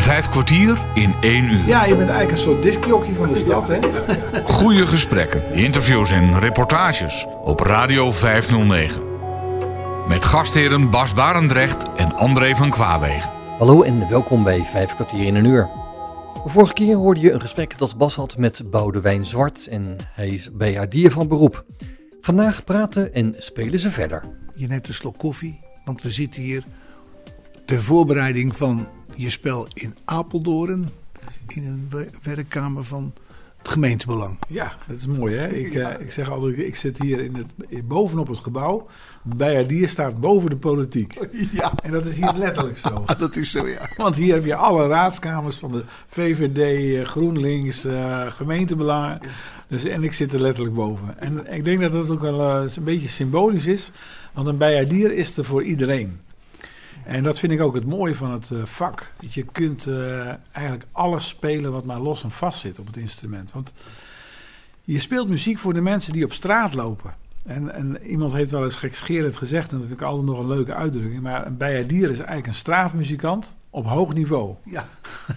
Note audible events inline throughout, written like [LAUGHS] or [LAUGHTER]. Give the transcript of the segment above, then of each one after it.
Vijf kwartier in één uur. Ja, je bent eigenlijk een soort discjockey van de stad, hè? Goede gesprekken, interviews en reportages op Radio 509. Met gastheren Bas Barendrecht en André van Kwaabegen. Hallo en welkom bij Vijf kwartier in een uur. De vorige keer hoorde je een gesprek dat Bas had met Boudewijn Zwart en hij is BHD'er van beroep. Vandaag praten en spelen ze verder. Je neemt een slok koffie, want we zitten hier ter voorbereiding van je spel in Apeldoorn. In een we- werkkamer van het gemeentebelang. Ja, dat is mooi, hè? Ik, eh, ik zeg altijd, ik zit hier in het, bovenop het gebouw. Bij dier staat boven de politiek. [LAUGHS] Ja, En dat is hier letterlijk zo. [LAUGHS] dat is zo, ja. Want hier heb je alle raadskamers van de VVD, eh, GroenLinks, eh gemeentebelangen. Dus, en ik zit er letterlijk boven. En ik denk dat dat ook wel een beetje symbolisch is. Want een bijaardier is er voor iedereen. En dat vind ik ook het mooie van het eh, vak. Dat Je kunt eh, eigenlijk alles spelen wat maar los en vast zit op het instrument. Want je speelt muziek voor de mensen die op straat lopen. En, en iemand heeft wel eens gekscherend gezegd, en dat vind ik altijd nog een leuke uitdrukking. Maar een bijaardier is eigenlijk een straatmuzikant op hoog niveau. Ja,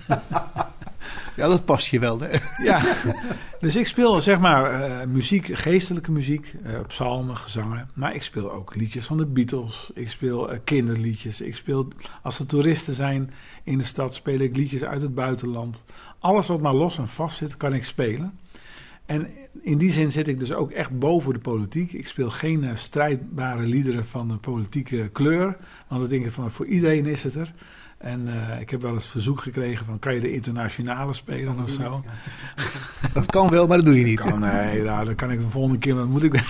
[LAUGHS] ja dat past je wel, hè? Ja, dus ik speel zeg maar eh, muziek, geestelijke muziek, eh, psalmen, gezangen. Maar ik speel ook liedjes van de Beatles. Ik speel eh, kinderliedjes. Ik speel, als er toeristen zijn in de stad, speel ik liedjes uit het buitenland. Alles wat maar los en vast zit, kan ik spelen. En in die zin zit ik dus ook echt boven de politiek. Ik speel geen strijdbare liederen van de politieke kleur. Want ik denk van voor iedereen is het er. En eh, ik heb wel eens verzoek gekregen van kan je de internationale spelen of zo. [LAUGHS] Dat kan wel, maar dat doe je niet. Kan, nee, nou, dan kan ik de volgende keer, wat moet ik... [LAUGHS]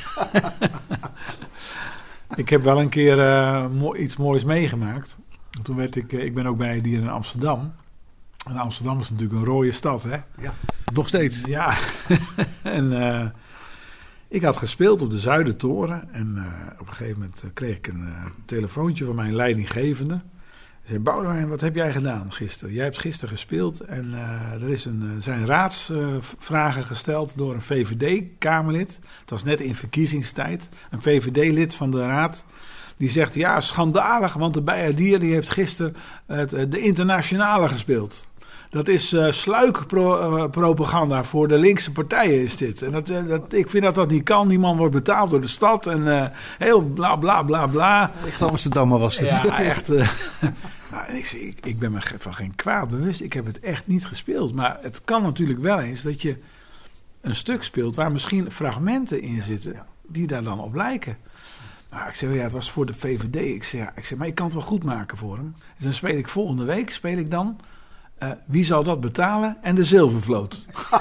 ik heb wel een keer eh, mo- iets moois meegemaakt. Toen werd ik, eh, ik ben ook bij die in Amsterdam. En Amsterdam is natuurlijk een rode stad, hè? Ja, nog steeds. Ja. [LAUGHS] en eh, ik had gespeeld op de Zuidertoren. En eh, op een gegeven moment kreeg ik een eh, telefoontje van mijn leidinggevende. Zei, Boudewijn, wat heb jij gedaan gisteren? Jij hebt gisteren gespeeld en eh, er is een, eh, zijn raadsvragen gesteld door een VVD-Kamerlid. Het was net in verkiezingstijd. Een VVD-lid van de raad. Die zegt, ja, schandalig, want de Bijaardier die heeft gisteren het, eh, de internationale gespeeld. Dat is eh sluikpropaganda voor de linkse partijen is dit. En dat, eh, dat, ik vind dat dat niet kan. Die man wordt betaald door de stad en eh, heel bla bla bla bla. Echt Amsterdammer was het. Ja, [LAUGHS] echt. eh, [LAUGHS] nou, ik, ik, ik ben me van geen kwaad bewust. Ik heb het echt niet gespeeld. Maar het kan natuurlijk wel eens dat je een stuk speelt waar misschien fragmenten in zitten die daar dan op lijken. Nou, ik zeg, ja, het was voor de VVD. Ik zeg, ja, ik zeg, maar ik kan het wel goed maken voor hem. Dus dan speel ik volgende week, speel ik dan... eh, wie zal dat betalen? En de zilvervloot. [LAUGHS]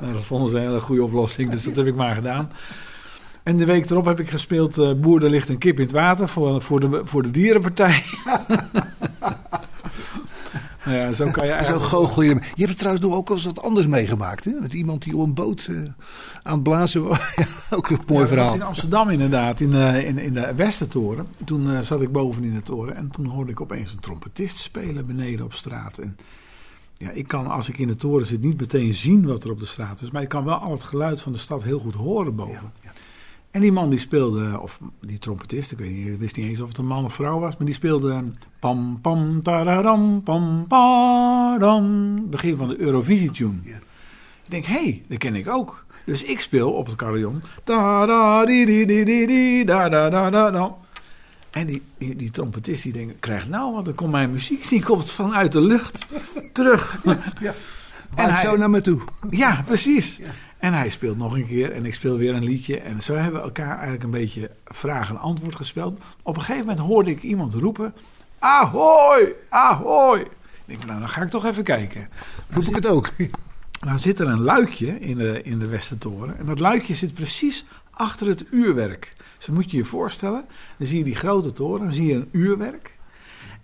nou, dat vonden ze een hele goede oplossing, dus dat heb ik maar gedaan. En de week erop heb ik gespeeld eh, Boer, er ligt een kip in het water voor, voor, de, voor de dierenpartij. [LAUGHS] nou ja, zo kan je Zo goochel je. Je hebt er trouwens nog ook wel eens wat anders meegemaakt, hè? Met iemand die op een boot eh, aan het blazen was. [LAUGHS] Ook een mooi Ja, verhaal. in Amsterdam inderdaad, in, eh, in, in de Westertoren. Toen eh, zat ik boven in de toren en toen hoorde ik opeens een trompetist spelen beneden op straat. En ja, ik kan als ik in de toren zit niet meteen zien wat er op de straat is, maar ik kan wel al het geluid van de stad heel goed horen boven. Ja, ja. En die man die speelde, of die trompetist, ik weet niet, ik wist niet eens of het een man of vrouw was, maar die speelde pam pam tararam pam padam, begin van de Eurovisie tune. Ja. Ik denk, hé, hey, dat ken ik ook. Dus ik speel op het carillon. Da da di di di di di da da da da da. En die, die, die trompetist die denkt, krijg nou, want dan komt mijn muziek, die komt vanuit de lucht terug. Waait hij- zo naar me toe. Ja, precies. En hij speelt nog een keer en ik speel weer een liedje. En zo hebben we elkaar eigenlijk een beetje vraag en antwoord gespeeld. Op een gegeven moment hoorde ik iemand roepen: Ahoy, ahoy. Ik denk, nou, dan ga ik toch even kijken. Roep ik het ook. [LAUGHS] Nou zit er een luikje in de, in de Westertoren. En dat luikje zit precies achter het uurwerk. Dus dan moet je je voorstellen. Dan zie je die grote toren, dan zie je een uurwerk.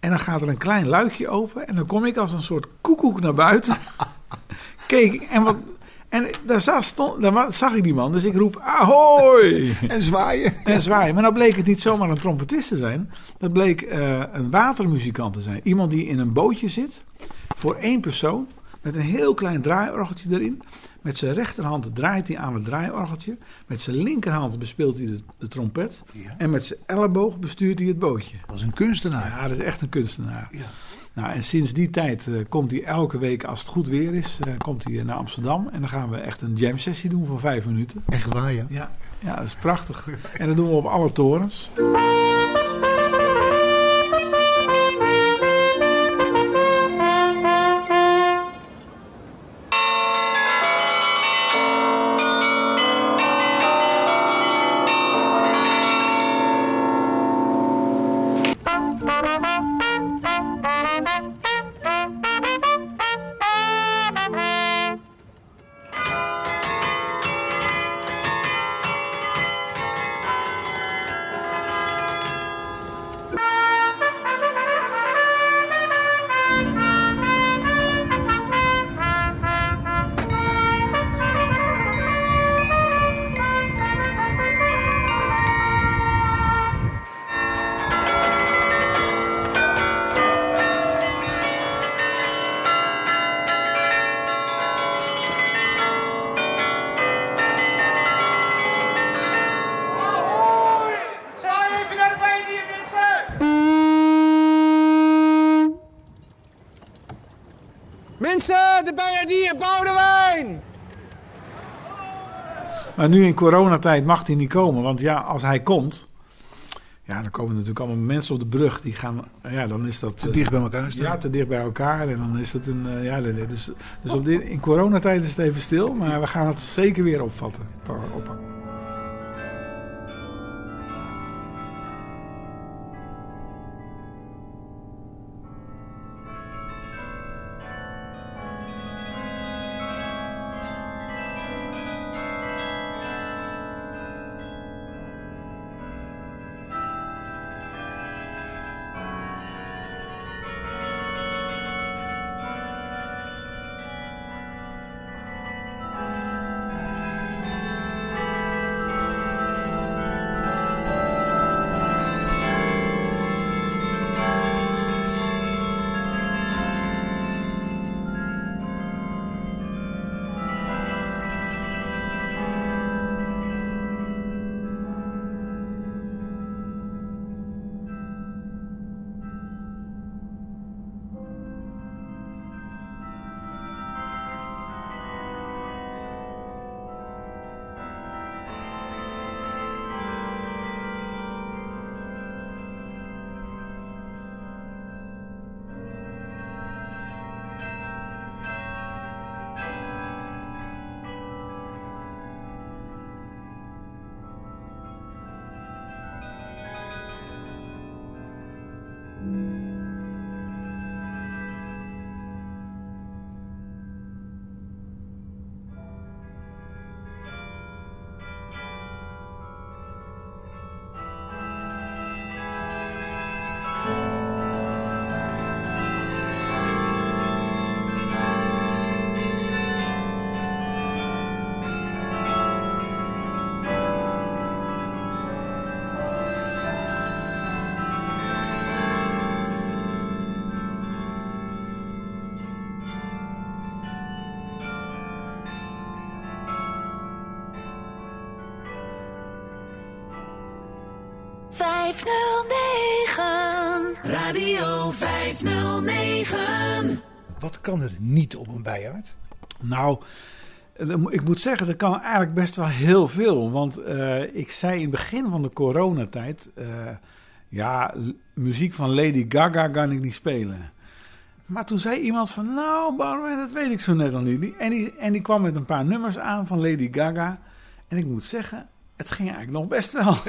En dan gaat er een klein luikje open. En dan kom ik als een soort koekoek naar buiten. [LAUGHS] Ik en wat... En daar zag, stond, daar wa- zag ik die man, dus ik roep ahoy! [LAUGHS] En zwaaien. En zwaaien. Maar nou bleek het niet zomaar een trompetist te zijn. Dat bleek eh, een watermuzikant te zijn. Iemand die in een bootje zit, voor één persoon, met een heel klein draaiorgeltje erin. Met zijn rechterhand draait hij aan het draaiorgeltje. Met zijn linkerhand bespeelt hij de, de trompet. Ja. En met zijn elleboog bestuurt hij het bootje. Dat is een kunstenaar. Ja, dat is echt een kunstenaar. Ja. Nou, en sinds die tijd eh, komt hij elke week, als het goed weer is, eh, komt hij naar Amsterdam. En dan gaan we echt een jam sessie doen van vijf minuten. Echt waar, ja? Ja, ja dat is prachtig. En dat doen we op alle torens. Maar nu in coronatijd mag hij niet komen. Want ja, als hij komt, ja, dan komen natuurlijk allemaal mensen op de brug. Die gaan, ja, dan is dat... Te dicht bij elkaar staan. Ja, te dicht bij elkaar. En dan is het een. eh, ja, dus dus op dit, in coronatijd is het even stil. Maar we gaan het zeker weer opvatten. oppakken. 509. Wat kan er niet op een bijaard? Nou, eh, ik moet zeggen, er kan eigenlijk best wel heel veel. Want eh, ik zei in het begin van de coronatijd... eh, ja, muziek van Lady Gaga kan ik niet spelen. Maar toen zei iemand van... Nou, dat weet ik zo net al niet. En die, en die kwam met een paar nummers aan van Lady Gaga. En ik moet zeggen, het ging eigenlijk nog best wel. [LAUGHS]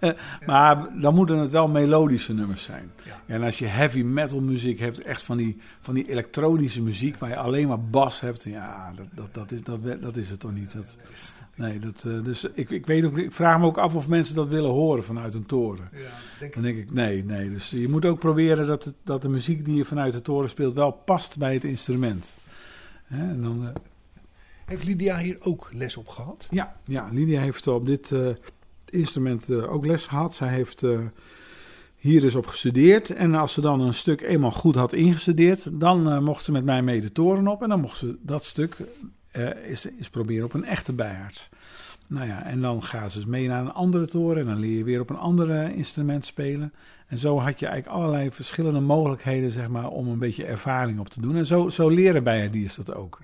Eh, maar dan moeten het wel melodische nummers zijn. Ja. En als je heavy metal muziek hebt, echt van die, van die elektronische muziek waar je alleen maar bas hebt, ja, dat, dat, dat, is, dat, dat is het toch niet. Dat, nee, dat, eh, dus ik, ik, weet ook, ik vraag me ook af of mensen dat willen horen vanuit een toren. Ja, denk Dan denk ik, nee, nee. Dus je moet ook proberen dat, het, dat de muziek die je vanuit de toren speelt wel past bij het instrument. En dan, eh, Heeft Lydia hier ook les op gehad? ja, ja, Lydia heeft op dit eh, instrument eh, ook les gehad. Zij heeft eh, hier dus op gestudeerd. En als ze dan een stuk eenmaal goed had ingestudeerd, dan mocht ze met mij mee de toren op. En dan mocht ze dat stuk eens, proberen op een echte bijaard. Nou ja, en dan gaan ze dus mee naar een andere toren en dan leer je weer op een ander instrument spelen. En zo had je eigenlijk allerlei verschillende mogelijkheden, zeg maar, om een beetje ervaring op te doen. En zo, zo leren bijaardiers dat ook.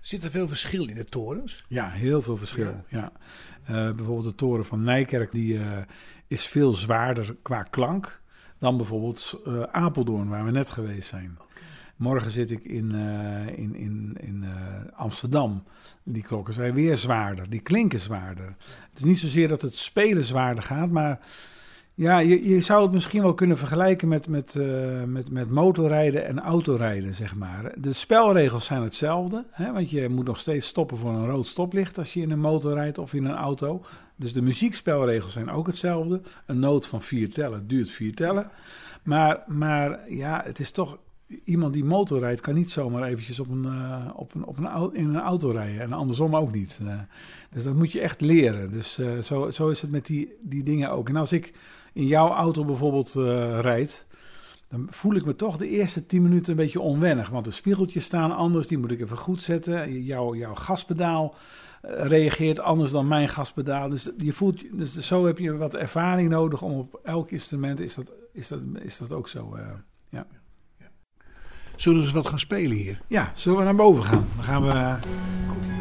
Zit er veel verschil in de torens? Ja, heel veel verschil. Ja. Eh, bijvoorbeeld de toren van Nijkerk, die uh, is veel zwaarder qua klank dan bijvoorbeeld uh, Apeldoorn, waar we net geweest zijn. Morgen zit ik in, in, in, in Amsterdam. Die klokken zijn weer zwaarder, die klinken zwaarder. Het is niet zozeer dat het spelen zwaarder gaat, maar ja, je, je zou het misschien wel kunnen vergelijken met, met, uh, met, met motorrijden en autorijden, zeg maar. De spelregels zijn hetzelfde, hè, want je moet nog steeds stoppen voor een rood stoplicht als je in een motor rijdt of in een auto. Dus de muziekspelregels zijn ook hetzelfde. Een noot van vier tellen duurt vier tellen. Maar, maar ja, het is toch iemand die motor rijdt, kan niet zomaar eventjes op een, uh, op een, op een, in een auto rijden. En andersom ook niet. Uh, dus dat moet je echt leren. Dus zo, zo is het met die, die dingen ook. En als ik in jouw auto bijvoorbeeld uh, rijdt, dan voel ik me toch de eerste 10 minuten een beetje onwennig. Want de spiegeltjes staan anders, die moet ik even goed zetten. Jouw, jouw gaspedaal uh, reageert anders dan mijn gaspedaal. Dus, je voelt, dus zo heb je wat ervaring nodig om op elk instrument, is dat, is dat, is dat ook zo. Uh, ja. Zullen we eens wat gaan spelen hier? Ja, zullen we naar boven gaan? Dan gaan we...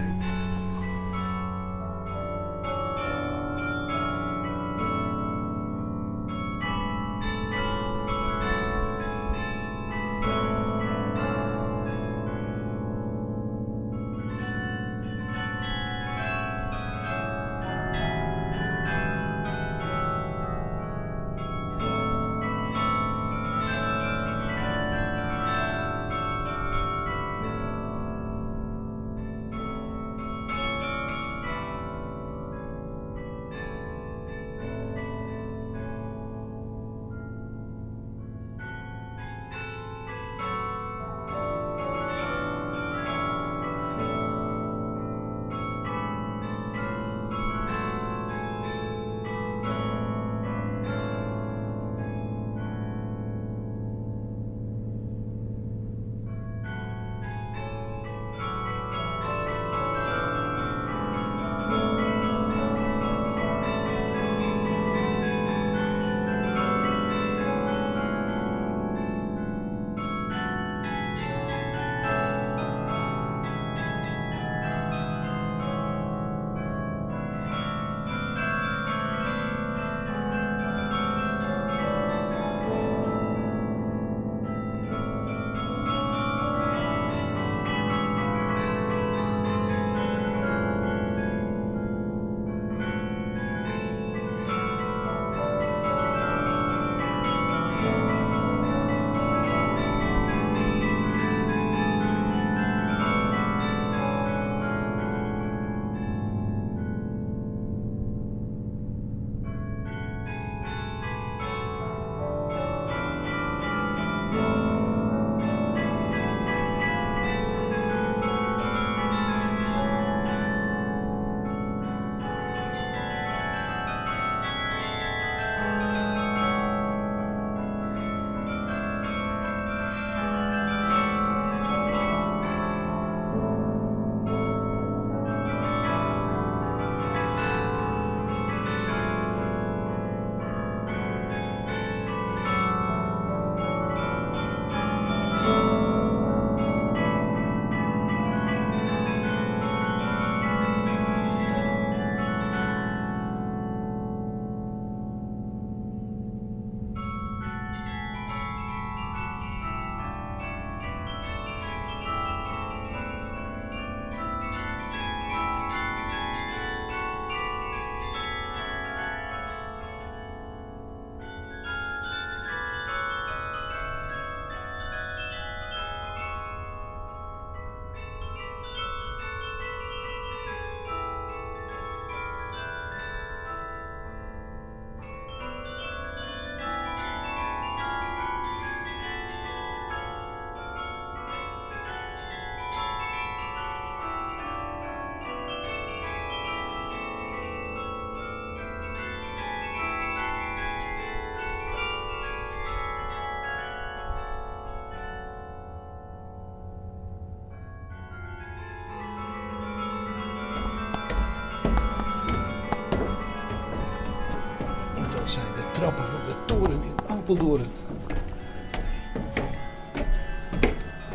trappen van de toren in Apeldoorn.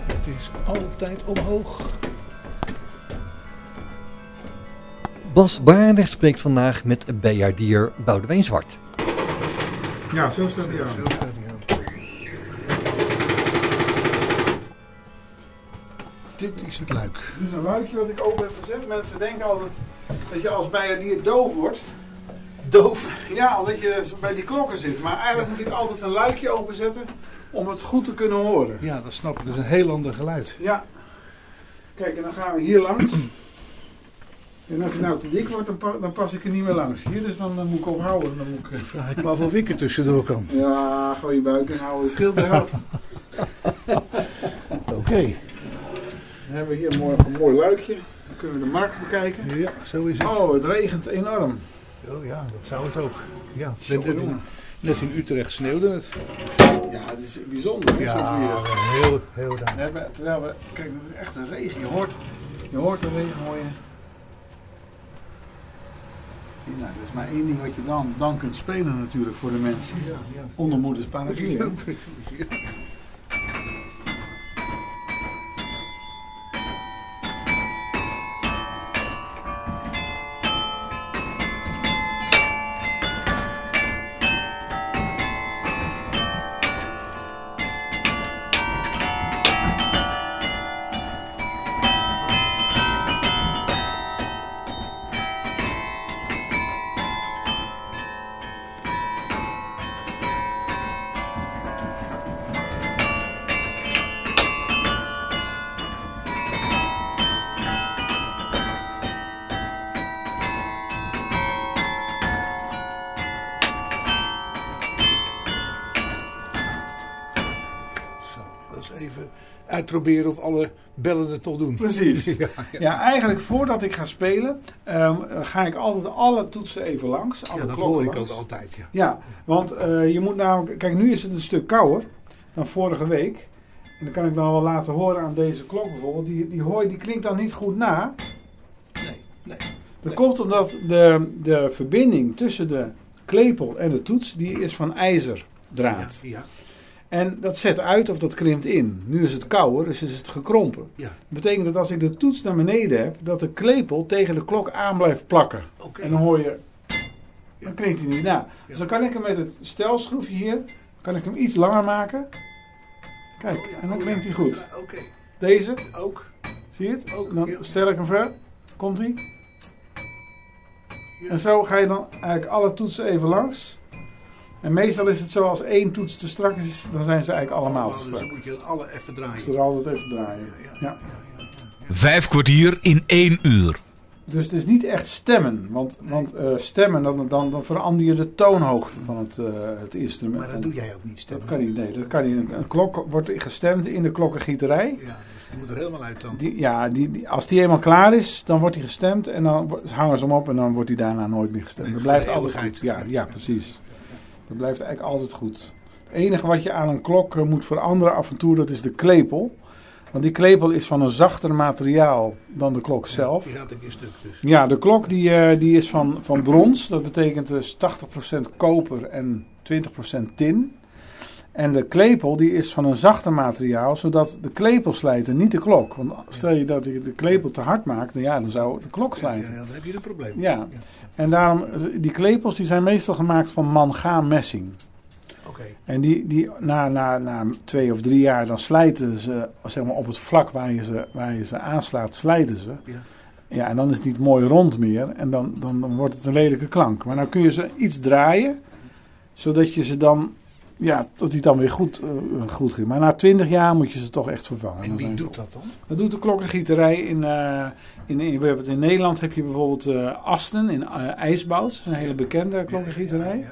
Het is altijd omhoog. Bas Barendrecht spreekt vandaag met bijaardier Boudewijn Zwart. Ja, zo staat hij Zo aan. staat hij aan. Dit is het luik. Dit is een luikje wat ik open heb gezet. Mensen denken altijd dat je als bijaardier doof wordt. Ja, omdat je bij die klokken zit. Maar eigenlijk moet ik altijd een luikje openzetten om het goed te kunnen horen. Ja, dat snap ik. Dat is een heel ander geluid. Ja. Kijk, en dan gaan we hier langs. En als hij nou te dik wordt, dan, pa- dan pas ik er niet meer langs. Hier, dus dan, dan moet ik ophouden. Dan moet ik, eh, Vraag ik me af of ik er tussendoor kan. ja, gooi je buik en houden. Het scheelt [LAUGHS] de helft. Oké. Dan hebben we hier mooi, een mooi luikje. Dan kunnen we de markt bekijken. Ja, zo is het. Oh, het regent enorm. Oh ja, dat zou het ook. Ja, net, net, in, jongen. net in Utrecht sneeuwde het. Ja, het is bijzonder. hè, Ja, heel, heel We hebben, terwijl we, kijk, het is echt een regen. Je hoort, je hoort de regen, hoor je. Nou, dat is maar één ding wat je dan, dan kunt spelen natuurlijk voor de mensen. Ja, ja. Onder moeders. Uitproberen of alle bellen het nog doen. Precies. [LAUGHS] Ja, Ja, eigenlijk voordat ik ga spelen, ehm, ga ik altijd alle toetsen even langs. Alle ja, dat hoor ik ook altijd. Ja. Ja, want eh, je moet namelijk... Kijk, nu is het een stuk kouder dan vorige week. En dan kan ik dan wel laten horen aan deze klok bijvoorbeeld. Die, die, hoor, je- die klinkt dan niet goed na. Nee, nee. Dat komt omdat de, de verbinding tussen de klepel en de toets, die is van ijzerdraad. Ja, ja, En dat zet uit of dat krimpt in. Nu is het kouder, dus is het gekrompen. ja. Dat betekent dat als ik de toets naar beneden heb, dat de klepel tegen de klok aan blijft plakken. En dan hoor je, dan klinkt hij niet na. Dus Ja. dan kan ik hem met het stelschroefje hier, kan ik hem iets langer maken. Kijk, Oh, ja, en dan oh, klinkt hij goed. Ja, Oké, Deze, ook. zie je het? Ook, Dan stel ik hem ver, komt hij. En zo ga je dan eigenlijk alle toetsen even langs. En meestal is het zo als één toets te strak is, dan zijn ze eigenlijk allemaal Oh, te dus strak. dan moet je alle even Dus draaien. er altijd even draaien. Ja. Vijf kwartier in één uur. Dus het is niet echt stemmen. Want, want eh, stemmen, dan, dan, dan verander je de toonhoogte van het, eh, het instrument. Maar dat doe jij ook niet, Stem. Dat kan niet, nee, dat kan niet. Een, een klok wordt gestemd in de klokkengieterij. Ja, dus die moet er helemaal uit dan. Die, ja, die, die- als die eenmaal klaar is, dan wordt hij gestemd en dan hangen ze hem op en dan wordt hij daarna nooit meer gestemd. Nee, Dat blijft altijd goed. Ja, ja, precies. Dat blijft eigenlijk altijd goed. Het enige wat je aan een klok eh, moet veranderen af en toe, dat is de klepel. Want die klepel is van een zachter materiaal dan de klok zelf. Die ik in stuk dus. Ja, de klok die, eh, die is van, van brons. Dat betekent dus 80% koper en 20% tin. En de klepel die is van een zachter materiaal, zodat de klepel slijt en niet de klok. Want stel je dat je de klepel te hard maakt, dan, ja, dan zou de klok slijten. ja, dan heb je een probleem. Ja. En daarom, die klepels die zijn meestal gemaakt van mangaan-messing. Oké. En die, die na, na, na twee of drie jaar, dan slijten ze zeg maar, op het vlak waar je ze, waar je ze aanslaat, slijten ze. Ja. Ja, en dan is het niet mooi rond meer en dan, dan, dan wordt het een lelijke klank. Maar dan kun je ze iets draaien, zodat je ze dan, ja, tot die dan weer goed, eh, goed ging. Maar na twintig jaar moet je ze toch echt vervangen. En wie doet dat dan? Dat doet de klokkengieterij in, eh, in, in, we hebben het in Nederland heb je bijvoorbeeld eh, Asten in IJsbout. Dat is een hele bekende klokkengieterij.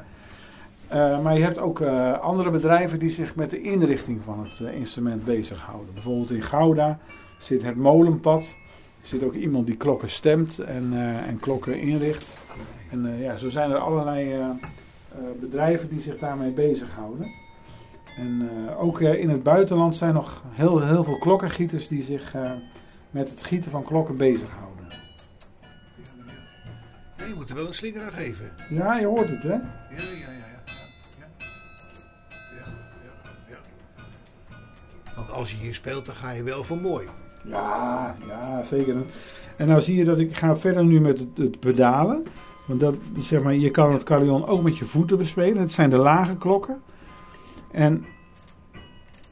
Maar je hebt ook andere bedrijven die zich met de inrichting van het instrument bezighouden. Bijvoorbeeld in Gouda zit het molenpad. Er zit ook iemand die klokken stemt en, en klokken inricht. En ja, zo zijn er allerlei eh, bedrijven die zich daarmee bezighouden. En eh, ook eh, in het buitenland zijn nog heel, heel veel klokkengieters die zich met het gieten van klokken bezighouden. Ja, je moet er wel een slinger aan geven. Ja, je hoort het, hè? Ja, ja, ja. Want als je hier speelt, dan ga je wel voor mooi. Ja, ja, zeker. En nou zie je dat ik ga verder nu met het, het pedalen. Want dat, zeg maar, je kan het carillon ook met je voeten bespelen. Het zijn de lage klokken. En,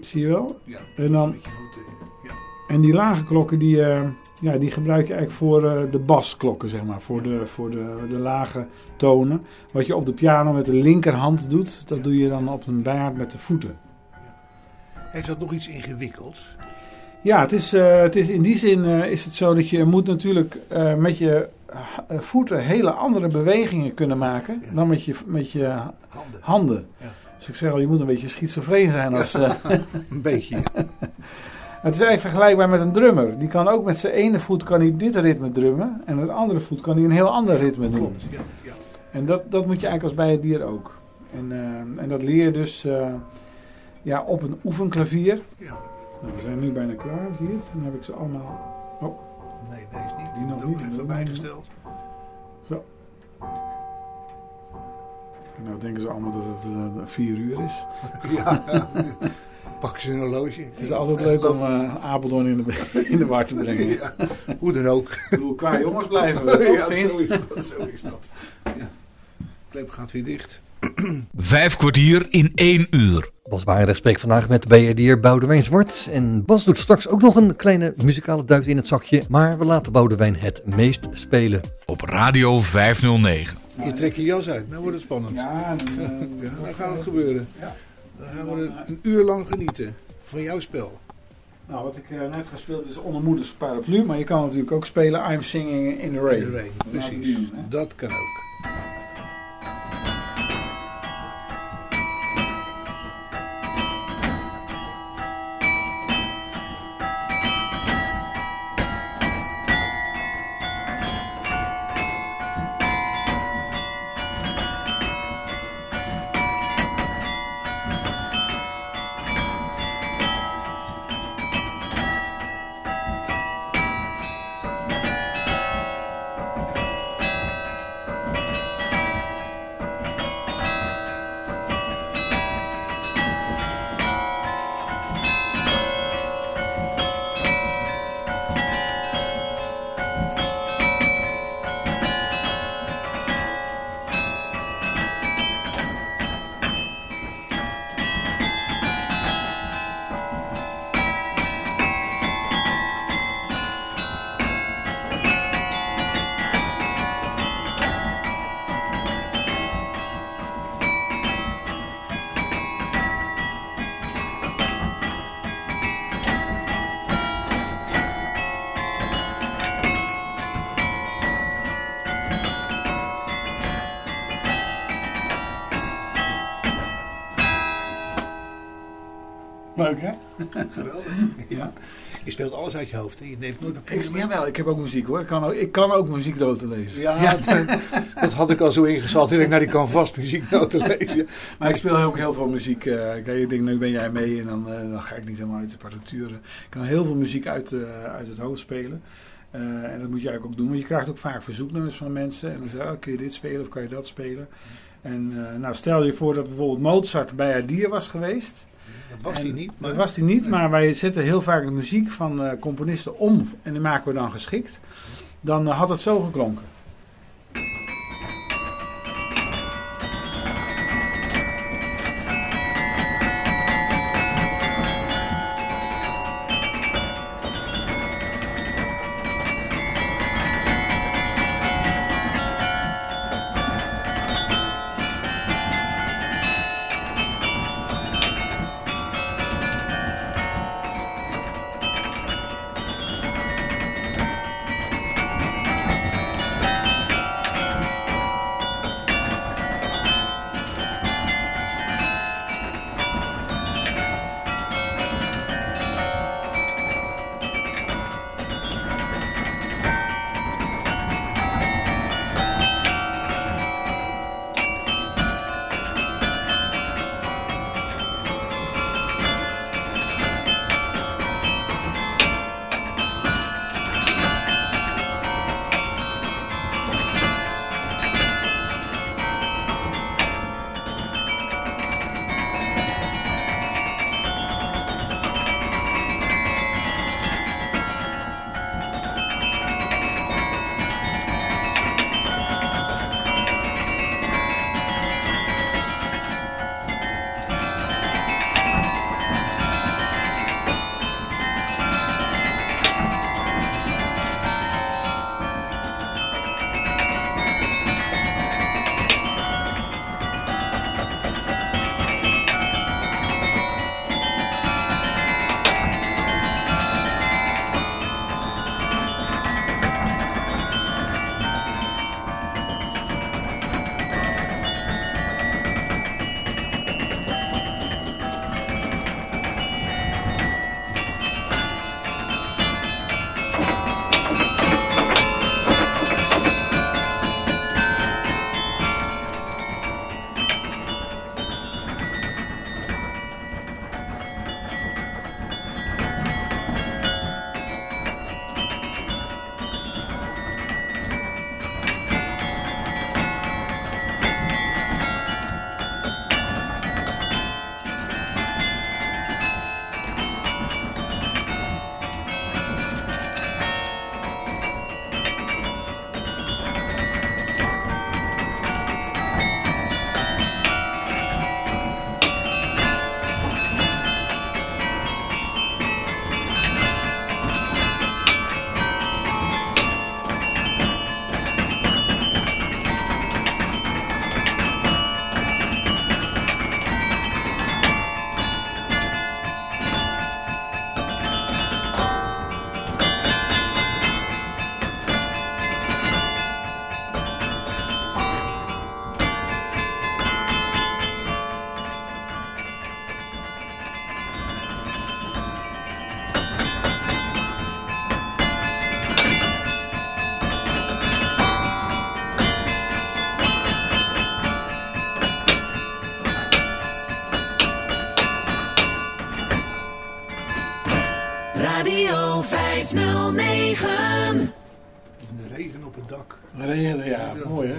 zie je wel? Ja, En dan met je voeten. Ja. En die lage klokken die, eh, ja, die gebruik je eigenlijk voor eh, de basklokken, zeg maar. Voor, de, voor de, de lage tonen. Wat je op de piano met de linkerhand doet, dat doe je dan op een bijhard met de voeten. Heeft dat nog iets ingewikkelds? Ja, het is, eh, het is in die zin eh, is het zo dat je moet natuurlijk eh, met je voeten hele andere bewegingen kunnen maken Ja. dan met je, met je Handen. handen. Ja. Dus ik zeg al, je moet een beetje schizofreen zijn als... [LAUGHS] [LAUGHS] Een beetje. Het is eigenlijk vergelijkbaar met een drummer. Die kan ook met zijn ene voet kan hij dit ritme drummen. En met de andere voet kan hij een heel ander ritme doen. Klopt. En dat, dat moet je eigenlijk als bij het dier ook. En, en dat leer je dus ja, op een oefenklavier. ja. Nou, we zijn nu bijna klaar, zie je het? Dan heb ik ze allemaal... Nee, deze niet. Die Die nog niet, even bijgesteld. En nou denken ze allemaal dat het eh, vier uur is. [LAUGHS] Ja. Pak ze een horloge. Het is altijd leuk om eh, Apeldoorn in de, [LAUGHS] in de war te brengen. Ja, hoe dan ook. bedoel, qua jongens blijven we, [LAUGHS] toch? Ja, vriend? zo is dat. Zo is dat. Ja. Klep gaat weer dicht. [CLEARS THROAT] Vijf kwartier in één uur. Bas Barendrecht spreekt vandaag met BRD'er Boudewijn Zwart. En Bas doet straks ook nog een kleine muzikale duit in het zakje. Maar we laten Boudewijn het meest spelen. Op Radio 509. Je trekt je jas uit. Nou wordt het spannend. Ja, [LAUGHS] dan, eh, Ja, dan gaat het gebeuren. Ja. Dan gaan we een, een uur lang genieten van jouw spel. Nou, wat ik eh, net gespeeld is onder moeders paraplu. Maar je kan natuurlijk ook spelen I'm Singing in the Rain. In de rain, we precies. Dat kan ook. Je speelt alles uit je hoofd. Hè? Je neemt nooit papier Ik, mee. jawel, ik heb ook muziek hoor. Ik kan ook, ik kan ook muzieknoten lezen. Ja, [LAUGHS] Dat, dat had ik al zo ingezet. Ik denk, nou die kan vast muzieknoten lezen. Maar ik speel ook heel veel muziek. eh, ik denk, nu ben jij mee en dan, eh, dan ga ik niet helemaal uit de partituren. Ik kan heel veel muziek uit, eh, uit het hoofd spelen. En dat moet je eigenlijk ook doen. Want je krijgt ook vaak verzoeknummers van mensen. En dan zeggen oh, kun je dit spelen of kan je dat spelen? En nou, stel je voor dat bijvoorbeeld Mozart bij haar dier was geweest. Dat was En die niet. Maar Dat was hij niet, maar wij zetten heel vaak de muziek van eh, componisten om. En die maken we dan geschikt. Dan eh, had het zo geklonken.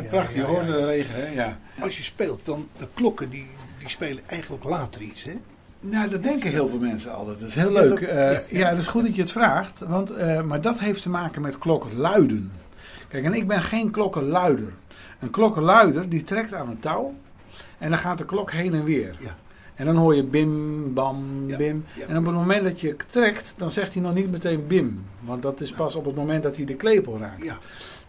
Prachtig, ja, hoor, ja. de regen hè. Ja. Als je speelt, dan de klokken die, die spelen eigenlijk later iets, hè? Nou, dat denken heel veel mensen altijd. Dat is heel leuk. Eh, ja, dat is goed dat je het vraagt. Want, eh, maar dat heeft te maken met klokkenluiden. Kijk, en ik ben geen klokkenluider. Een klokkenluider die trekt aan een touw. En dan gaat de klok heen en weer. Ja. En dan hoor je bim, bam, Ja, bim. ja. En op het moment dat je trekt, dan zegt hij nog niet meteen bim. Want dat is pas op het moment dat hij de klepel raakt. Ja,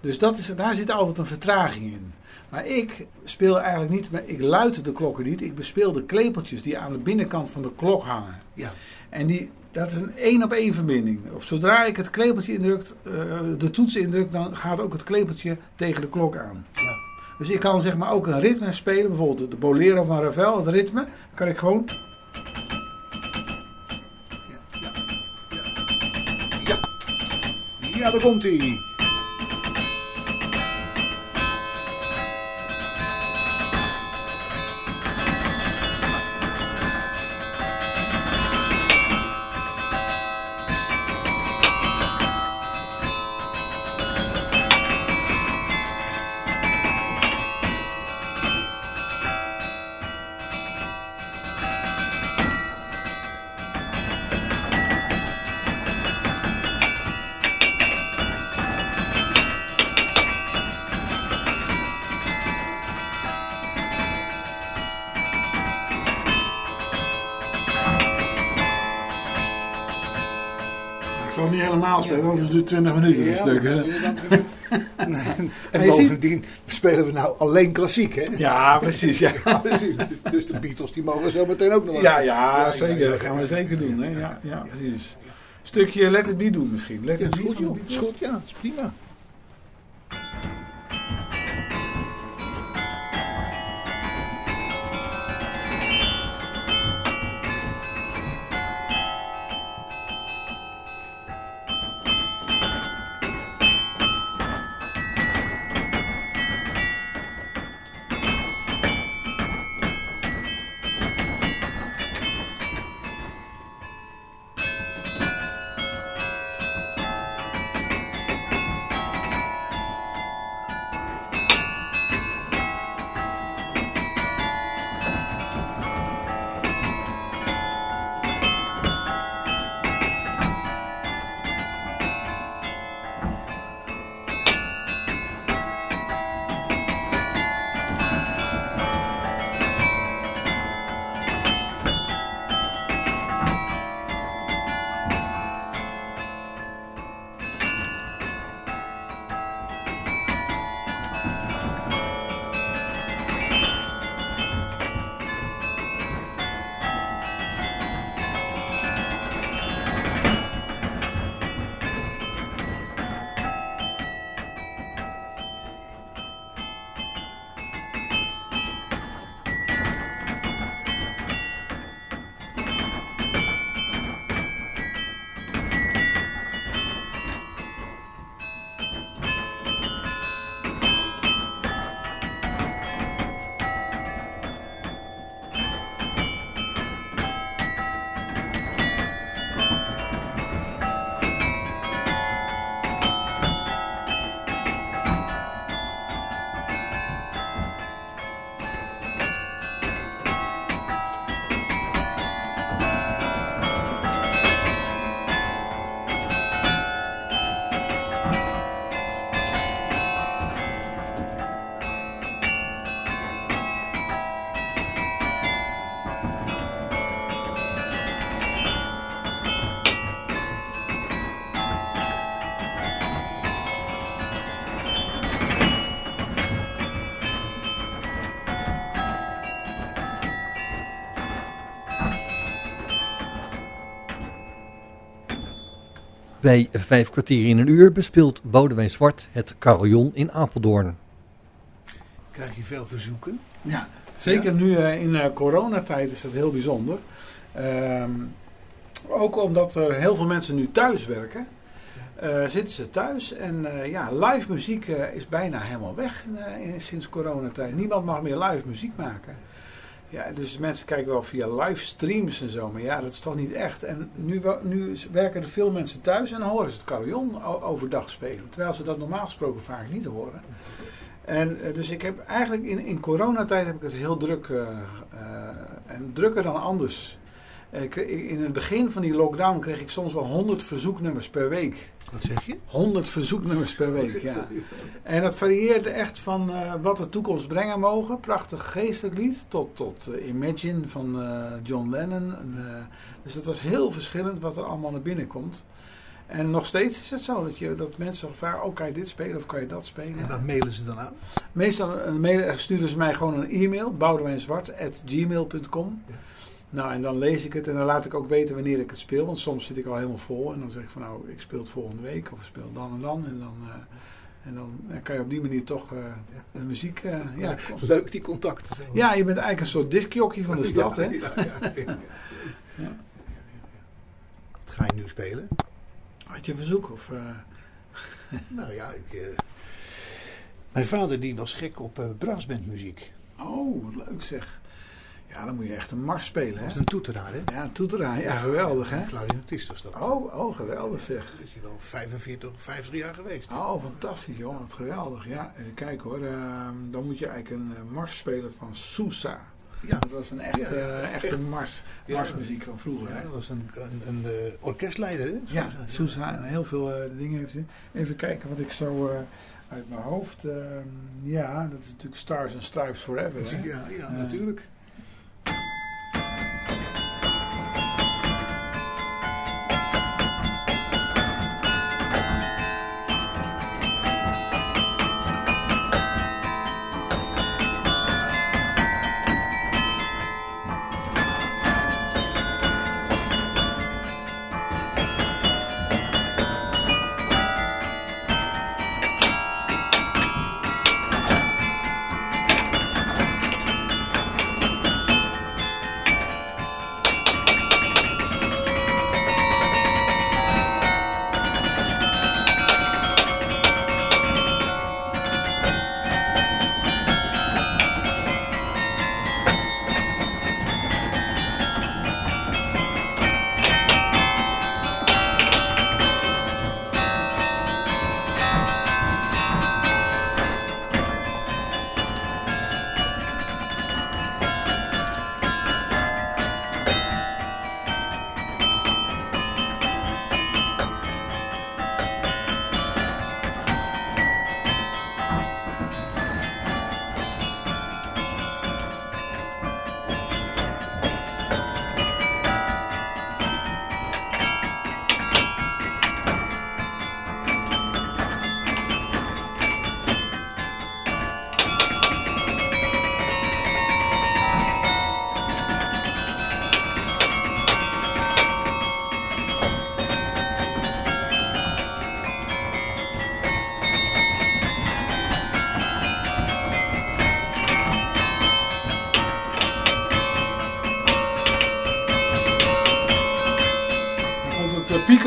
Dus dat is, daar zit altijd een vertraging in. Maar ik speel eigenlijk niet, ik luid de klokken niet. Ik bespeel de klepeltjes die aan de binnenkant van de klok hangen. ja. En die, dat is een één op één verbinding. Zodra ik het klepeltje indruk, eh, de toets indruk, dan gaat ook het klepeltje tegen de klok aan. Ja. Dus ik kan zeg maar ook een ritme spelen, bijvoorbeeld de bolero van Ravel, het ritme, kan ik gewoon. Ja, daar komt hij. Helemaal spelen, want het duurt 20 minuten een stuk. [LAUGHS] en bovendien spelen we nou alleen klassiek, hè? Ja, precies. Ja. [LAUGHS] Ja, precies. Dus de Beatles die mogen zo meteen ook nog wel. Ja, ja, ja, zeker. Dat gaan we zeker doen. Hè? Ja, ja, precies. Stukje Let It Be doen misschien. Let Ja, goed, joh. Is goed, ja. Is prima. Bij vijf kwartier in een uur bespeelt Boudewijn Zwart het carillon in Apeldoorn. Krijg je veel verzoeken? Ja, zeker nu eh, in eh, coronatijd is dat heel bijzonder. Ehm, ook omdat er heel veel mensen nu thuis werken. eh, zitten ze thuis en eh, ja, live muziek eh, is bijna helemaal weg in, eh, in- sinds coronatijd. Niemand mag meer live muziek maken. Ja, dus mensen kijken wel via livestreams en zo, maar ja, dat is toch niet echt. En nu, nu werken er veel mensen thuis en horen ze het carillon overdag spelen. Terwijl ze dat normaal gesproken vaak niet horen. En eh, dus ik heb eigenlijk in, in coronatijd heb ik het heel druk eh, eh, en drukker dan anders. In het begin van die lockdown kreeg ik soms wel 100 verzoeknummers per week. Wat zeg je? 100 verzoeknummers per week, ja. En dat varieerde echt van eh, wat de toekomst brengen mogen. Prachtig geestelijk lied. Tot, tot eh, Imagine van eh, John Lennon. En, dus dat was heel verschillend wat er allemaal naar binnen komt. En nog steeds is het zo dat, je, dat mensen vragen: oh, kan je dit spelen of kan je dat spelen? En wat mailen ze dan aan? Meestal mailen- sturen ze mij gewoon een e-mail, boudewijnzwart.gmail.com. Ja. Nou, en dan lees ik het en dan laat ik ook weten wanneer ik het speel. Want soms zit ik al helemaal vol en dan zeg ik van nou, ik speel het volgende week of ik speel dan en dan. En dan, eh, en dan kan je op die manier toch eh, de muziek... eh, ja, Leuk die contacten. zo. ja, je bent eigenlijk een soort discjockey van de stad, Ja, hè? ja, ja, ja, ja. Ja. Wat ga je nu spelen? Had je een verzoek? Of, eh, [LAUGHS] Nou ja, ik, eh, mijn vader die was gek op eh brassbandmuziek. Oh, wat leuk zeg. Ja, dan moet je echt een mars spelen, hè? was een toeteraar, hè? Ja, een toeteraar. Ja, geweldig, hè? Een Clarinetist was dat. Oh, oh, geweldig zeg. Is hij wel 45 of 50 jaar geweest. Oh, fantastisch joh, wat geweldig. Ja, even kijken hoor. Ehm, dan moet je eigenlijk een eh, mars spelen van Sousa. Ja, Dat was een echte, Ja, ja, eh, echte mars, Ja. marsmuziek van vroeger. hè? dat was een, een, een eh, orkestleider, hè? Ja, Sousa. Sousa en heel veel dingen heeft hij. Even kijken wat ik zo uit mijn hoofd... ehm, ja, dat is natuurlijk Stars and Stripes Forever. Hè? Ja, ja, natuurlijk.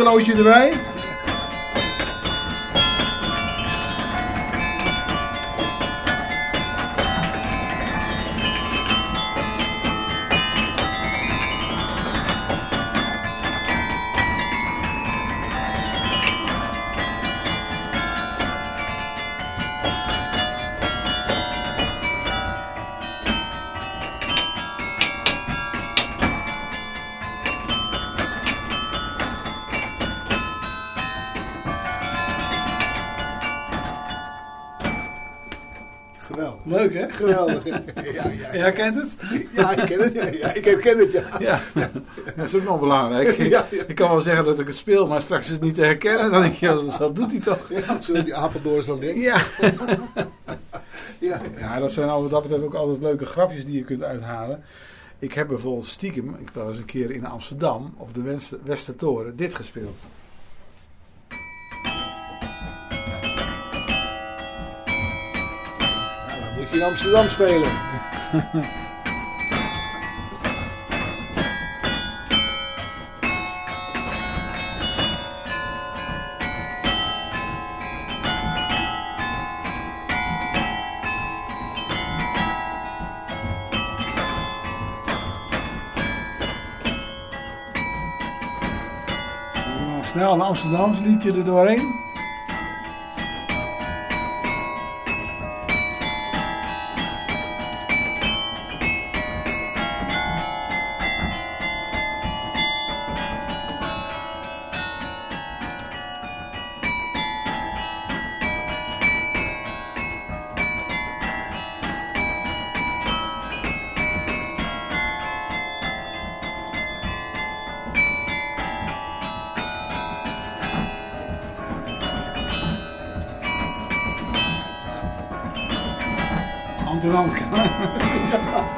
Cadeautje erbij. Leuk hè? Geweldig. [LAUGHS] ja, ja, Je ja. herkent het? ja, ik ken het. Ja, ja, ik herken het, ja. Ja, dat is ook nog belangrijk. [LAUGHS] Ik kan wel zeggen dat ik het speel, maar straks is het niet te herkennen. Dan denk je, dat, dat doet hij toch? Ja, zo die Apeldoorn dan denkt. Ja. [LAUGHS] Ja. ja, dat zijn al wat dat betreft ook altijd leuke grapjes die je kunt uithalen. Ik heb bijvoorbeeld stiekem, ik was een keer in Amsterdam op de West- Westertoren dit gespeeld. in Amsterdam spelen. snel een Amsterdams liedje er doorheen. Hand in hand gaan. Ja,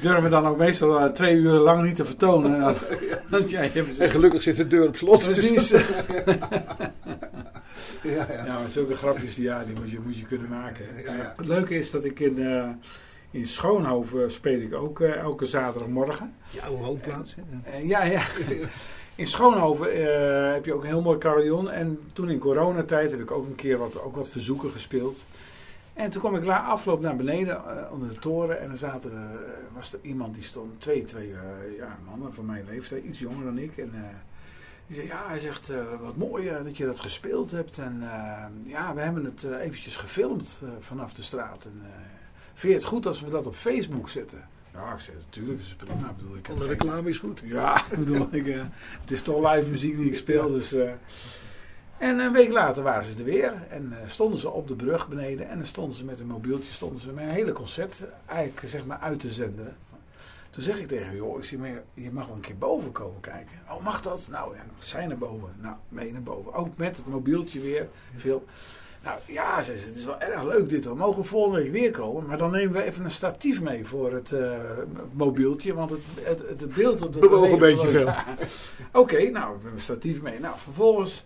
Ik durf het dan ook meestal eh, twee uur lang niet te vertonen. [LAUGHS] Want ja, hebt En gelukkig zit de deur op slot. Precies. [LAUGHS] Ja, ja. Ja, maar zulke grapjes die, ja, die moet, je, moet je kunnen maken. Het leuke is dat ik in, eh, in Schoonhoven speel ik ook eh, elke zaterdagmorgen. Jouw woonplaats. hè? Ja, ja. In Schoonhoven heb je ook een heel mooi carillon. En toen in coronatijd heb ik ook een keer wat, ook wat verzoeken gespeeld. En toen kwam ik la afloop naar beneden eh, onder de toren. En er zaten, eh, was er iemand die stond, twee, twee eh, ja, mannen van mijn leeftijd, iets jonger dan ik. En die zei, ja, hij zegt, wat mooi dat je dat gespeeld hebt. En ja, we hebben het eventjes gefilmd vanaf de straat. En, vind je het goed als we dat op Facebook zetten? Ja, ik zei, natuurlijk is het prima. Bedoel, ik geen- reclame is goed. ja, [LAUGHS] bedoel, ik, het is toch live muziek die ik speel. Dus. En een week later waren ze er weer. En eh, stonden ze op de brug beneden. En dan stonden ze met een mobieltje, stonden ze met een hele concert eigenlijk zeg maar uit te zenden. Toen zeg ik tegen joh, ik zie, maar je mag wel een keer boven komen kijken. Oh, mag dat? Nou ja, zij naar boven. Nou, mee naar boven. Ook met het mobieltje weer. Veel. Nou ja, zei ze, het is wel erg leuk dit hoor. Mogen we volgende week weer komen? Maar dan nemen we even een statief mee voor het eh, mobieltje. Want het, het, het beeld... op de Bewoog een beetje veel. [LAUGHS] Oké, nou, we hebben een statief mee. Nou, vervolgens...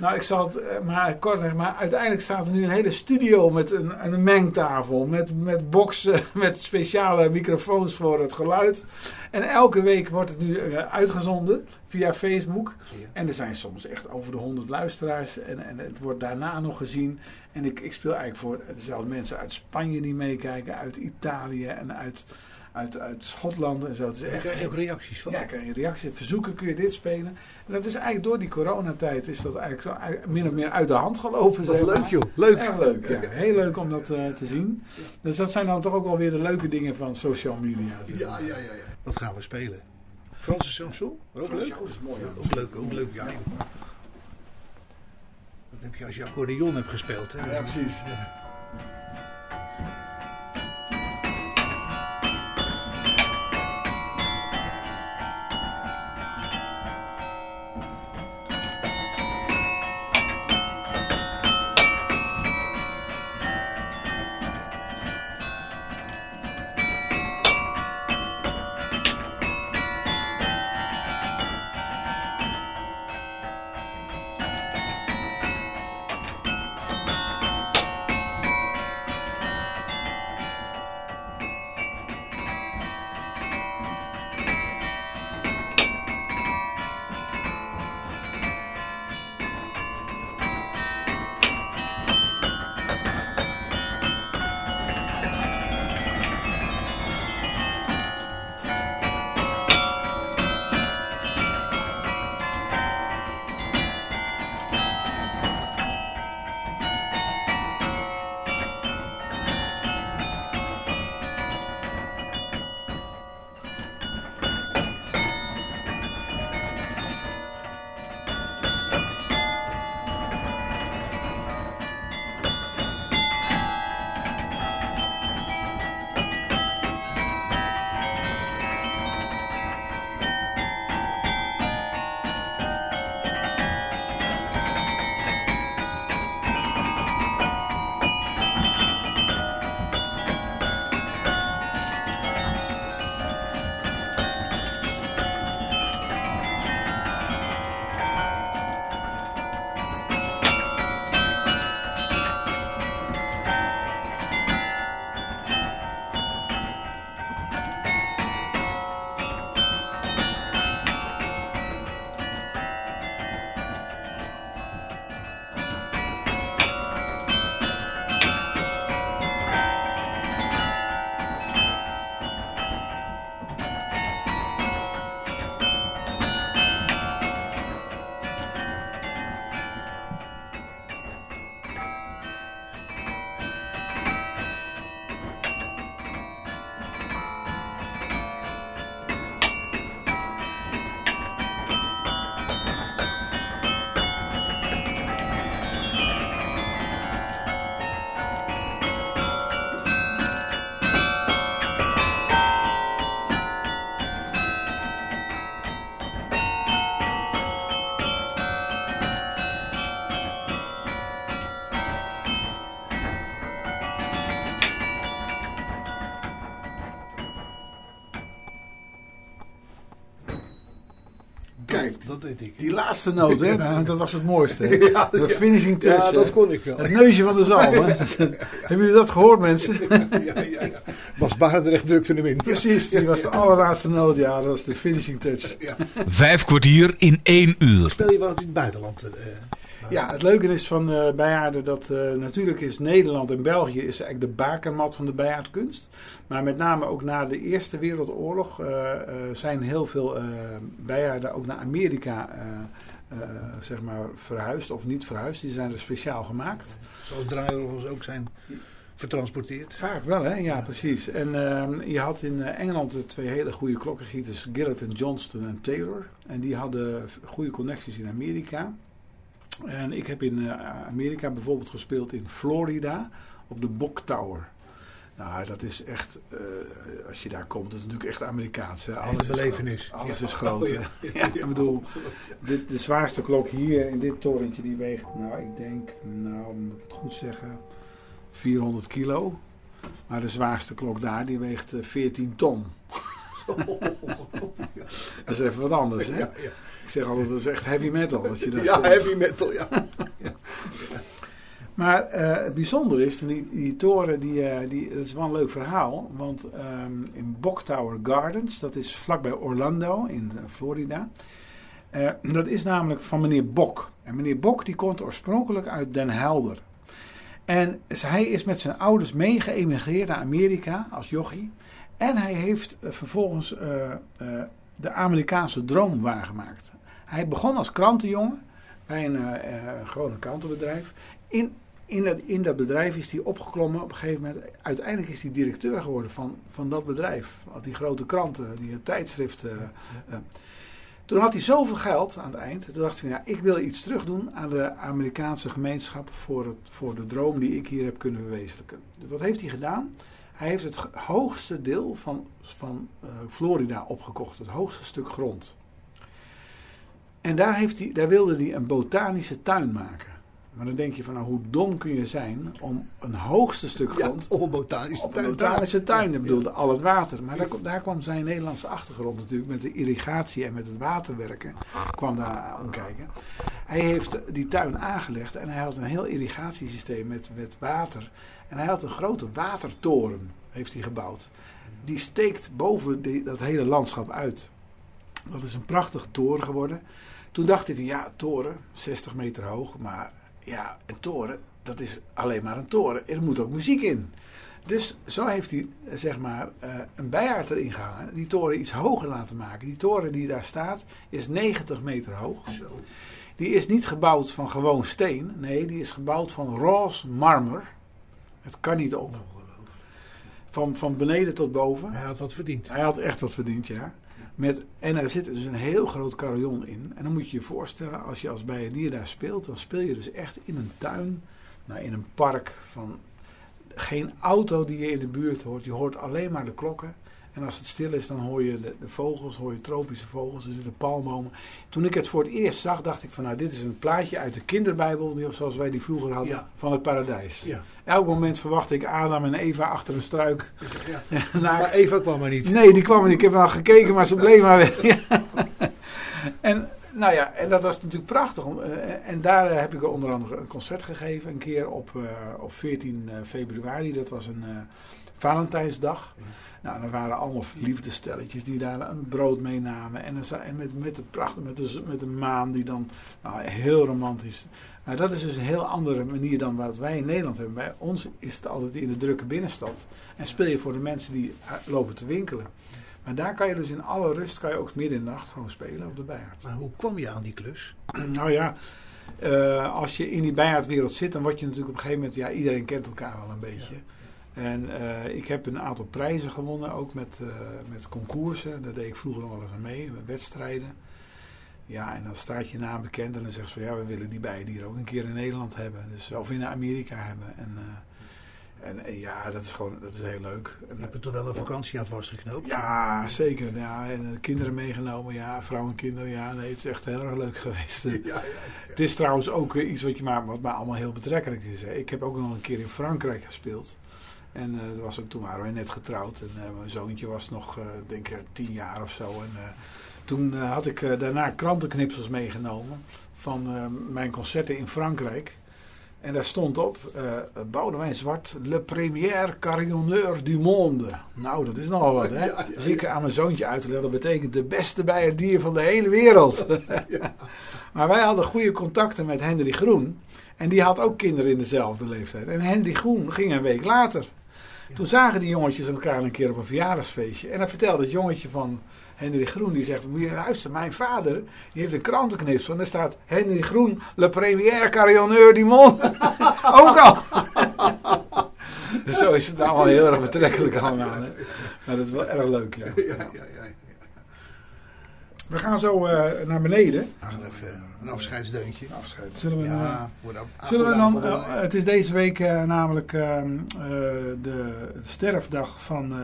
Nou, ik zal het eh, maar kort zeggen, maar uiteindelijk staat er nu een hele studio met een, een mengtafel. Met, met boxen, [LAUGHS] met speciale microfoons voor het geluid. En elke week wordt het nu eh, uitgezonden via Facebook. Ja. En er zijn soms echt over de 100 luisteraars. En, en het wordt daarna nog gezien. En ik, ik speel eigenlijk voor dezelfde mensen uit Spanje die meekijken, uit Italië en uit, uit, uit Schotland en zo. Het is Daar echt, krijg je ook reacties van. ja, krijg je reacties, verzoeken, kun je dit spelen. En dat is eigenlijk door die coronatijd is dat eigenlijk zo min of meer uit de hand gelopen. Zeg maar. leuk joh. Leuk. Leuk, ja. [LAUGHS] Heel leuk om dat eh, te zien. Dus dat zijn dan toch ook wel weer de leuke dingen van social media. zeg Ja, ja, ja, ja. Wat gaan we spelen? Franse chanson? Ook leuk. Ja, dat is mooi. ja. Ook leuk, ook leuk. Ja, joh. Dat heb je als je accordeon hebt gespeeld. Hè? Ja, precies. Kijk, ik. Die laatste noot, hè? [LAUGHS] Nou, dat was het mooiste. [LAUGHS] Ja, de finishing touch. Ja, dat kon ik wel. Het neusje van de zalm. [LAUGHS] hè? Hebben jullie dat gehoord, mensen? Ja, ja, ja. Bas Barendrecht drukte hem in. Precies, die was de allerlaatste noot. Ja, dat was de finishing touch. Vijf kwartier in één uur. Speel je wel in het buitenland? eh, Ja, het leuke is van eh bijaarden dat eh, natuurlijk is Nederland en België is eigenlijk de bakermat van de bijaardkunst. Maar met name ook na de Eerste Wereldoorlog eh, zijn heel veel bijaarden ook naar Amerika zeg maar verhuisd of niet verhuisd. Die zijn er speciaal gemaakt. Zoals draaiorgels ook zijn vertransporteerd. Vaak wel, hè? Ja, precies. En ehm, je had in Engeland twee hele goede klokkengieters, Gillett en Johnston en Taylor. En die hadden goede connecties in Amerika. En ik heb in eh, Amerika bijvoorbeeld gespeeld in Florida op de Bok Tower. Nou, dat is echt, eh, als je daar komt, dat is natuurlijk echt Amerikaans. Hè? Hele is belevenis. groot. Alles is groot. Oh, hè? [LAUGHS] ja. Ja, ik bedoel, dit, de zwaarste klok hier in dit torentje, die weegt, nou, ik denk, nou, moet ik het goed zeggen, 400 kilo. Maar de zwaarste klok daar, die weegt eh, 14 ton. [LAUGHS] Dat is even wat anders, hè? Ja, ja. Ik zeg altijd, dat is echt heavy metal. Als je dat ja, heavy metal, ja. Maar eh, het bijzondere is, die, die toren, die, eh, die, dat is wel een leuk verhaal. Want ehm, in Bok Tower Gardens, dat is vlakbij Orlando in eh, Florida. dat is namelijk van meneer Bok. En meneer Bok die komt oorspronkelijk uit Den Helder. En hij is met zijn ouders mee geëmigreerd naar Amerika als jochie. En hij heeft eh, vervolgens eh, eh, de Amerikaanse droom waargemaakt. Hij begon als krantenjongen bij een een krantenbedrijf. In, in, dat, in dat bedrijf is hij opgeklommen op een gegeven moment. Uiteindelijk is hij directeur geworden van, van dat bedrijf. Had die grote kranten, die tijdschriften. eh. Toen had hij zoveel geld aan het eind. Toen dacht hij, ja, ik wil iets terugdoen aan de Amerikaanse gemeenschap voor, het, voor de droom die ik hier heb kunnen verwezenlijken. Dus wat heeft hij gedaan? Hij heeft het hoogste deel van, van eh, Florida opgekocht, het hoogste stuk grond. En daar, heeft hij, daar wilde hij een botanische tuin maken. Maar dan denk je van, nou, hoe dom kun je zijn om een hoogste stuk Ja, grond op een botanische op een tuin. botanische tuin. Ja, Ik bedoelde al het water. Maar daar, daar kwam zijn Nederlandse achtergrond natuurlijk met de irrigatie en met het waterwerken. kwam daar omkijken. Hij heeft die tuin aangelegd en hij had een heel irrigatiesysteem met, met water. En hij had een grote watertoren heeft hij gebouwd. Die steekt boven die, dat hele landschap uit. Dat is een prachtige toren geworden. Toen dacht hij van ja, toren, 60 meter hoog. Maar ja, een toren, dat is alleen maar een toren. Er moet ook muziek in. Dus zo heeft hij zeg maar eh, een bijaard erin gehangen. Die toren iets hoger laten maken. Die toren die daar staat is 90 meter hoog. Die is niet gebouwd van gewoon steen. Nee, die is gebouwd van roze marmer. Het kan niet op. Van, van beneden tot boven. Hij had wat verdiend. Hij had echt wat verdiend, ja. Met, en er zit dus een heel groot carillon in. En dan moet je je voorstellen, als je als bijaardier daar speelt, dan speel je dus echt in een tuin, nou, in een park van geen auto die je in de buurt hoort. Je hoort alleen maar de klokken. En als het stil is, dan hoor je de, de vogels, hoor je tropische vogels, er zitten palmbomen. Toen ik het voor het eerst zag, dacht ik van nou, dit is een plaatje uit de kinderbijbel, die- zoals wij die vroeger hadden, Ja. van het paradijs. Ja. Elk moment verwacht ik Adam en Eva achter een struik. Ja. [LAUGHS] Maar Eva kwam maar niet. Nee, die kwam niet. Ik heb wel gekeken, maar ze bleef maar weg. [LAUGHS] Ja. En, nou ja, en dat was natuurlijk prachtig. eh, En daar eh, heb ik onder andere een concert gegeven. Een keer op, eh, op 14 februari. Dat was een Valentijnsdag. Nou, er waren allemaal liefdestelletjes die daar een brood meenamen. En, dan en met, met de pracht, met de, met de maan die dan nou, heel romantisch. Maar dat is dus een heel andere manier dan wat wij in Nederland hebben. Bij ons is het altijd in de drukke binnenstad. En speel je voor de mensen die eh, lopen te winkelen. Maar daar kan je dus in alle rust, kan je ook midden in de nacht gewoon spelen op de bijaard. Maar hoe kwam je aan die klus? Nou ja, eh, als je in die bijaardwereld zit, dan word je natuurlijk op een gegeven moment, ja, iedereen kent elkaar wel een beetje. En eh, ik heb een aantal prijzen gewonnen, ook met, eh, met concoursen. Daar deed ik vroeger nog wel eens aan mee, met wedstrijden. Ja, en dan staat je naam bekend en dan zeggen ze van ja, we willen die bijendieren ook een keer in Nederland hebben. Dus, of in Amerika hebben. En, eh, en, en ja, dat is gewoon dat is heel leuk. Je hebt er toch wel een vakantie aan vastgeknoopt? ja, zeker. Ja, en kinderen meegenomen, ja, vrouwen en kinderen. Ja, nee, het is echt heel erg leuk geweest. [LAUGHS] Ja, ja, Het is trouwens ook iets wat, je maar, wat mij allemaal heel betrekkelijk is. Hè. Ik heb ook nog een keer in Frankrijk gespeeld. En dat was ook, toen waren we net getrouwd. En eh, mijn zoontje was nog, eh denk ik, tien jaar of zo. En Toen had ik daarna krantenknipsels meegenomen van mijn concerten in Frankrijk. En daar stond op, Boudewijn Zwart, le premier carillonneur du monde. Nou, dat is nogal wat, hè? [LAUGHS] Als ik aan mijn zoontje uitleg, dat betekent de beste bijerdier van de hele wereld. [LAUGHS] [LAUGHS] maar wij hadden goede contacten met Henry Groen. En die had ook kinderen in dezelfde leeftijd. En Henry Groen ging een week later. Toen zagen die jongetjes elkaar een keer op een verjaardagsfeestje. En dan vertelde het jongetje van Henry Groen, die zegt, luisteren, mijn vader, die heeft een krantenknips. En daar staat Henry Groen, le premier carillonneur du monde. [LAUGHS] Ook al. dus [LAUGHS] zo is het nou heel erg betrekkelijk allemaal. Hè? Maar dat is wel erg leuk. Ja, ja, ja. We gaan zo eh, naar beneden. Even een afscheidsdeuntje. Afscheid. Zullen we, Ja, voor de, Zullen we dan, eh, het is deze week eh, namelijk ehm, eh, de sterfdag van eh,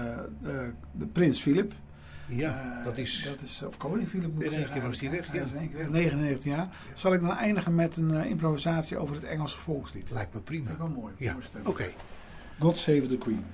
eh, de prins Philip. ja, Eh, dat is... dat is. Of koning Philip moet In één zeggen. keer was die weg, ja. Hij één keer weg, 99 jaar. Zal ik dan eindigen met een eh, improvisatie over het Engelse volkslied? Lijkt me prima. Dat is wel mooi. Ja, oké. God Save the Queen.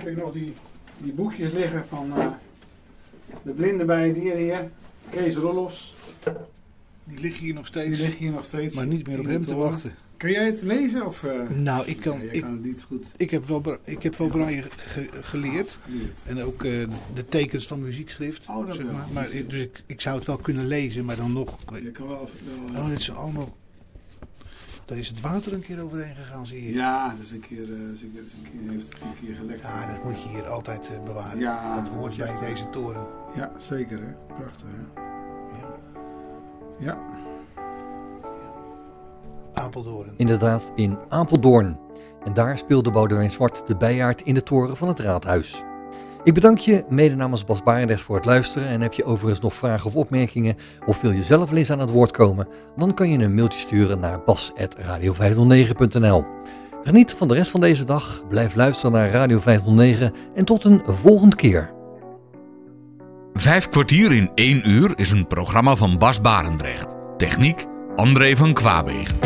Heb ik nog die, die boekjes liggen van eh, de blinde bij het dier hier. Kees Rollofs. Die liggen hier nog Die steeds. liggen hier nog steeds. Maar niet meer op hem te wachten. Kun jij het lezen? Of, eh, Nou, ik kan, ja, ik, kan het niet goed ik heb wel, ik heb wel ge- geleerd. En ook eh, de tekens van muziekschrift. Oh, dat zeg maar. dus ik, ik zou het wel kunnen lezen, maar dan nog. Je kan wel... wel- Oh, dit is allemaal. Daar is het water een keer overheen gegaan, zie je. ja, dus een keer, eh, dus een keer, dus een keer heeft het een keer gelekt. Ja, dat moet je hier altijd eh, bewaren. Ja, dat hoort bij ja. deze toren. Ja, zeker hè. Prachtig hè. Ja. Ja. Apeldoorn. Inderdaad, in Apeldoorn. En daar speelde Boudewijn Zwart de bijaard in de toren van het raadhuis. Ik bedank je mede namens Bas Barendrecht voor het luisteren. En heb je overigens nog vragen of opmerkingen of wil je zelf eens aan het woord komen? Dan kan je een mailtje sturen naar bas.radio509.nl Geniet van de rest van deze dag, blijf luisteren naar Radio 509 en tot een volgende keer. Vijf kwartier in één uur is een programma van Bas Barendrecht. Techniek André van Kwaabegen.